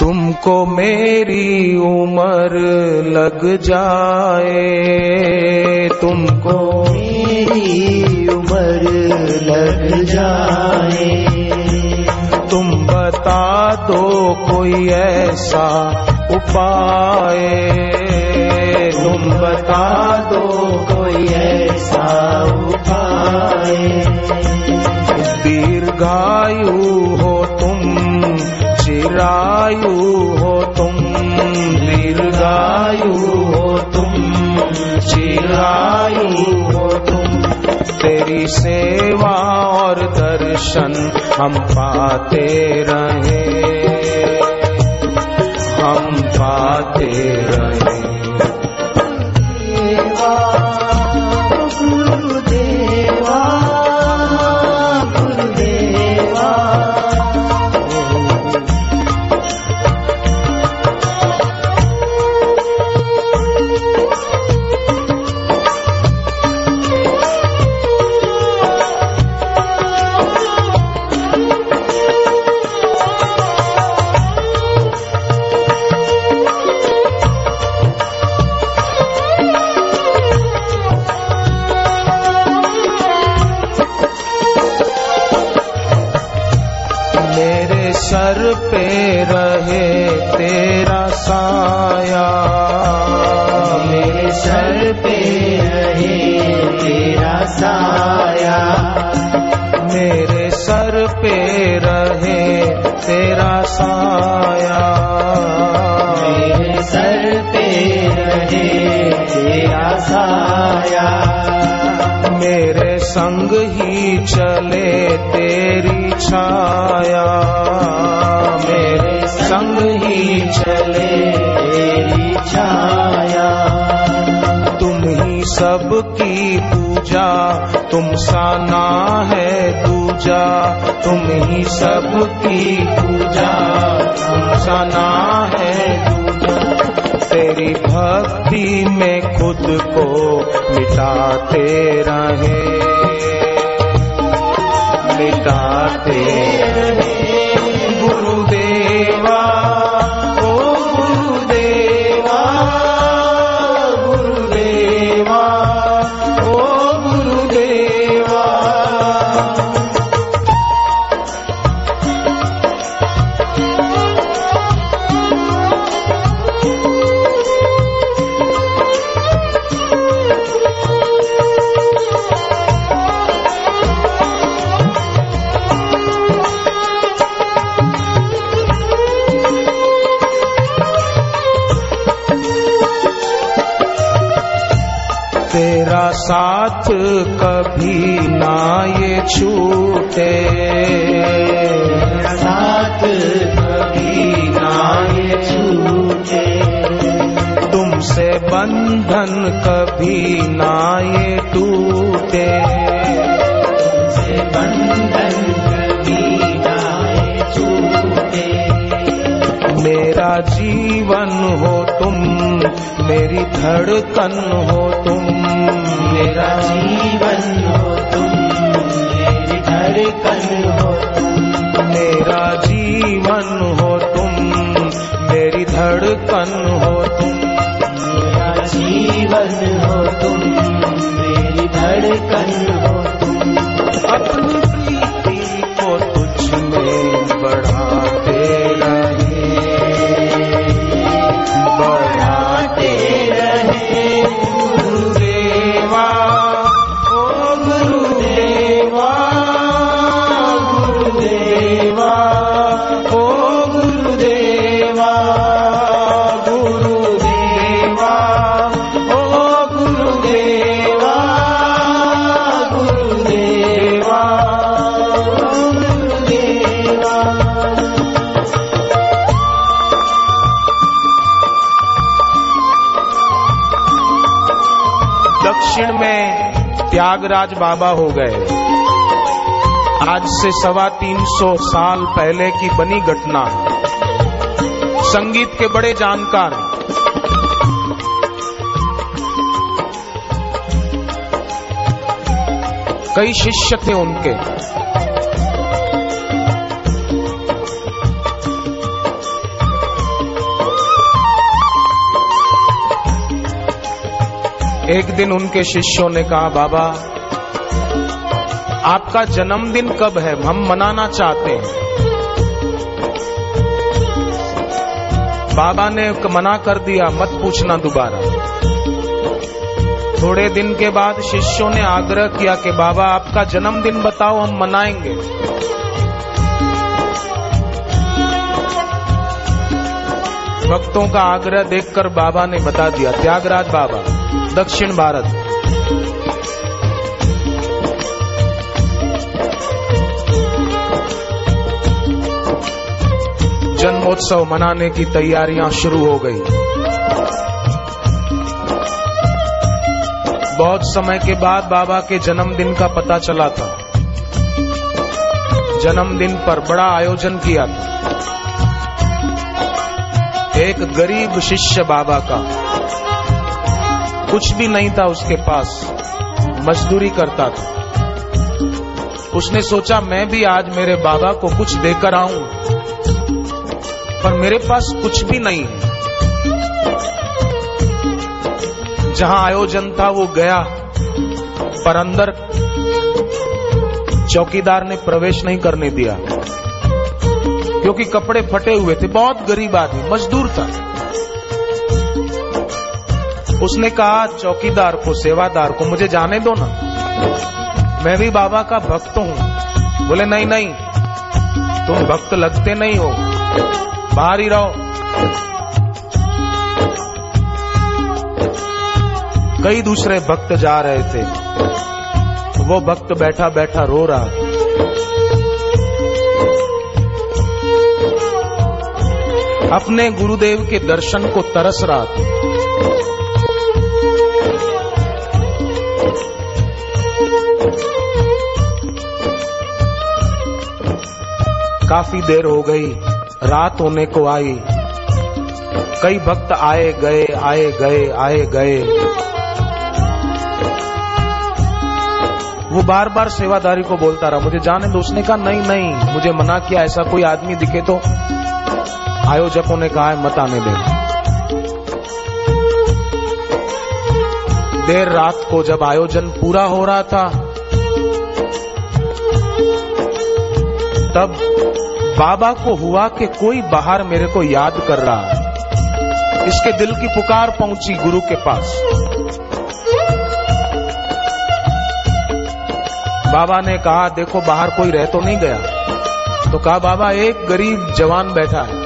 तुमको मेरी उम्र लग जाए। तुमको मेरी उम्र लग जाए। तुम बता दो कोई ऐसा उपाय। तुम बता दो कोई ऐसा तेरी सेवा और दर्शन हम पाते रहे। हम पाते रहे। देवा पे रहे तेरा साया। मेरे सर पे रहे तेरा साया। मेरे सर पे रहे तेरा साया। मेरे संग ही चले तेरी तुम सा ना है दूजा तुम ही सबकी पूजा। तुम सा ना है दूजा तेरी भक्ति में खुद को मिटाते रहे। मिटाते रहे। तेरा साथ कभी ना ये छूटे। साथ कभी ना ये छूटे। तुमसे बंधन कभी ना ये टूटे। बंधन कभी ना ये छूटे। मेरा जीवन हो तुम मेरी धड़कन हो तुम। मेरा जीवन हो तुम मेरी धड़कन हो तुम। मेरा जीवन हो तुम मेरी धड़कन हो तुम। मेरा जीवन हो तुम मेरी धड़कन हो तुम। अपनी त्यागराज बाबा हो गए। आज से सवा तीन सौ साल पहले की बनी घटना। संगीत के बड़े जानकार। कई शिष्य थे उनके। एक दिन उनके शिष्यों ने कहा, बाबा, आपका जन्मदिन कब है? हम मनाना चाहते हैं। बाबा ने मना कर दिया, मत पूछना दोबारा। थोड़े दिन के बाद शिष्यों ने आग्रह किया कि, बाबा, आपका जन्मदिन बताओ, हम मनाएँगे। भक्तों का आग्रह देखकर बाबा ने बता दिया, त्यागराज बाबा दक्षिण भारत। जन्मोत्सव मनाने की तैयारियाँ शुरू हो गई। बहुत समय के बाद बाबा के जन्मदिन का पता चला था। जन्मदिन पर बड़ा आयोजन किया था। एक गरीब शिष्य बाबा का कुछ भी नहीं था उसके पास। मजदूरी करता था। उसने सोचा, मैं भी आज मेरे बाबा को कुछ देकर आऊँ, पर मेरे पास कुछ भी नहीं है। जहाँ आयोजन था वो गया, पर अंदर चौकीदार ने प्रवेश नहीं करने दिया, क्योंकि कपड़े फटे हुए थे। बहुत गरीब आदमी, मजदूर था। उसने कहा, चौकीदार को, सेवादार को, मुझे जाने दो ना। मैं भी बाबा का भक्त हूँ। बोले, नहीं नहीं, तुम भक्त लगते नहीं हो। बाहर ही रहो। कई दूसरे भक्त जा रहे थे। वो भक्त बैठा बैठा रो रहा। अपने गुरुदेव के दर्शन को तरस रहा था। काफ़ी देर हो गई, रात होने को आई। कई भक्त आए गए आए गए आए गए। वो बार बार सेवादारी को बोलता रहा, मुझे जाने दो। उसने कहा, नहीं नहीं, मुझे मना किया, ऐसा कोई आदमी दिखे तो। आयोजकों ने कहा मत आने दे। देर रात को जब आयोजन पूरा हो रहा था, तब बाबा को हुआ कि कोई बाहर मेरे को याद कर रहा है। इसके दिल की पुकार पहुँची गुरु के पास। बाबा ने कहा, देखो, बाहर कोई रह तो नहीं गया। तो कहा, बाबा, एक गरीब जवान बैठा है।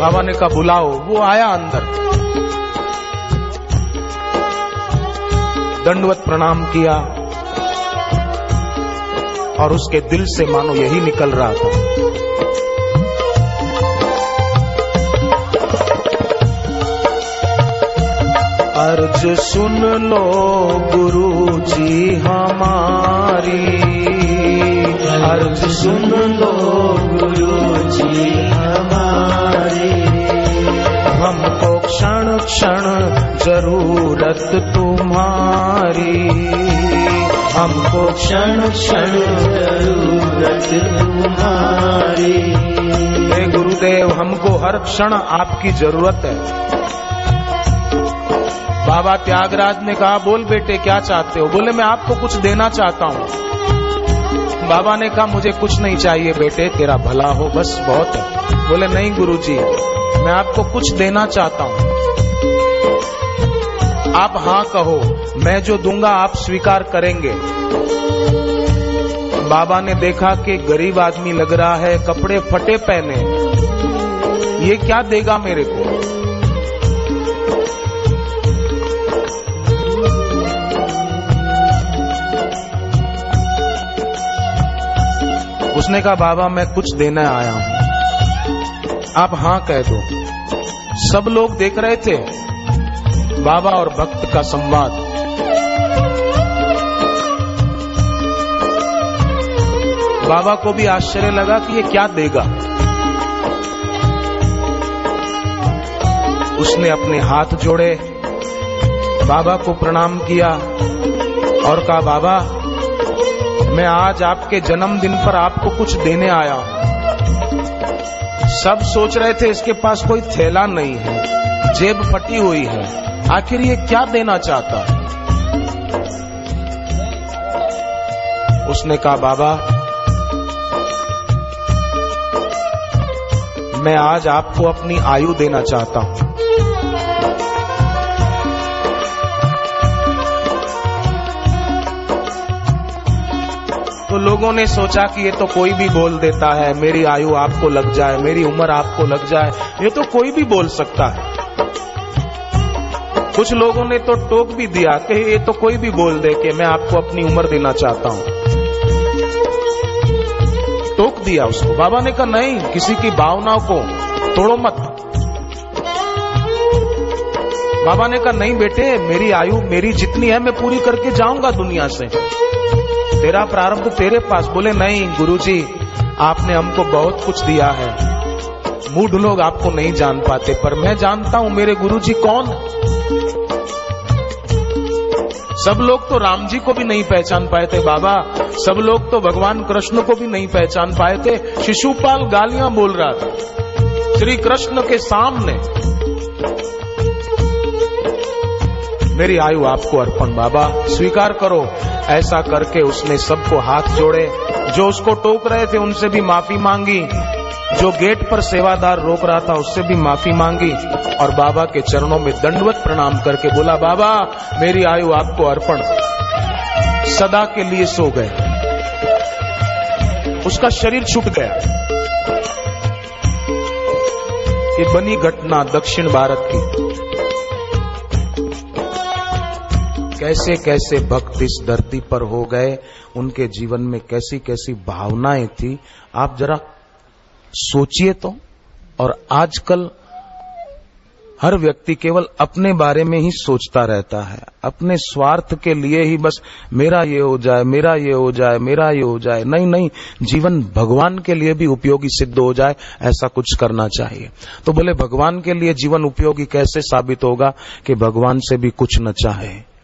बाबा ने कहा, बुलाओ। वो आया अंदर। दंडवत प्रणाम किया। और उसके दिल से मानो यही निकल रहा था। अर्ज़ सुन लो गुरु जी हमारी। अर्ज़ सुन लो गुरु जी हमारी। हमको क्षण क्षण ज़रूरत तुम्हारी। हमको क्षण क्षण ज़रूरत तुम्हारी। हे गुरुदेव, हमको हर क्षण आपकी ज़रूरत है। बाबा त्यागराज ने कहा, बोल बेटे, क्या चाहते हो? बोले, मैं आपको कुछ देना चाहता हूँ। बाबा ने कहा, मुझे कुछ नहीं चाहिए बेटे, तेरा भला हो, बस बहुत है। बोले, नहीं गुरुजी, मैं आपको कुछ देना चाहता हूँ। आप हाँ कहो, मैं जो दूँगा आप स्वीकार करेंगे। बाबा ने देखा कि गरीब आदमी लग रहा है, कपड़े फटे पहने। ये क्या देगा मेरे को? उसने कहा, बाबा, मैं कुछ देने आया हूँ। आप हाँ कह दो। सब लोग देख रहे थे? बाबा और भक्त का संवाद। बाबा को भी आश्चर्य लगा कि ये क्या देगा। उसने अपने हाथ जोड़े, बाबा को प्रणाम किया और कहा, बाबा, मैं आज आपके जन्मदिन पर आपको कुछ देने आया हूँ। सब सोच रहे थे इसके पास कोई थैला नहीं है, जेब फटी हुई है। आखिर ये क्या देना चाहता? है उसने कहा, बाबा, मैं आज आपको अपनी आयु देना चाहता हूँ। तो लोगों ने सोचा कि ये तो कोई भी बोल देता है, मेरी आयु आपको लग जाए, मेरी उम्र आपको लग जाए, ये तो कोई भी बोल सकता है। कुछ लोगों ने तो टोक भी दिया कि ये तो कोई भी बोल दे कि मैं आपको अपनी उम्र देना चाहता हूँ। टोक दिया उसको। बाबा ने कहा, नहीं, किसी की भावनाओं को तोड़ो मत। बाबा ने कहा, नहीं बेटे, मेरी आयु मेरी जितनी है, मैं पूरी करके जाऊँगा दुनिया से। तेरा प्रारंभ तेरे पास। बोले, नहीं, गुरुजी, आपने हमको बहुत कुछ दिया है। मूढ़ लोग आपको नहीं जान पाते, पर मैं जानता हूँ मेरे गुरुजी कौन सब लोग तो राम जी को भी नहीं पहचान पाए थे, बाबा। सब लोग तो भगवान कृष्ण को भी नहीं पहचान पाए थे। शिशुपाल गालियाँ बोल रहा था। श्री कृष्ण के सामने। मेरी आयु आपको अर्पण, बाबा। स्वीकार करो, ऐसा करके उसने सबको हाथ जोड़े। जो उसको टोक रहे थे, उनसे भी माफ़ी मांगी। जो गेट पर सेवादार रोक रहा था, उससे भी माफ़ी मांगी और बाबा के चरणों में दंडवत प्रणाम करके बोला, बाबा, मेरी आयु आपको अर्पण। सदा के लिए सो गए। उसका शरीर छूट गया। ये बनी घटना दक्षिण भारत की। कैसे कैसे भक्त इस धरती पर हो गए? उनके जीवन में कैसी कैसी भावनाएँ थी? आप जरा सोचिए तो। और आजकल हर व्यक्ति केवल अपने बारे में ही सोचता रहता है। अपने स्वार्थ के लिए ही बस मेरा ये हो जाए, मेरा ये हो जाए, मेरा ये हो जाए। नहीं नहीं, जीवन भगवान के लिए भी उपयोगी सिद्ध हो जाए, ऐसा कुछ करना चाहिए। तो बोले, भगवान के लिए जीवन उपयोगी कैसे साबित होगा कि भगवान से भी कुछ न चाहे?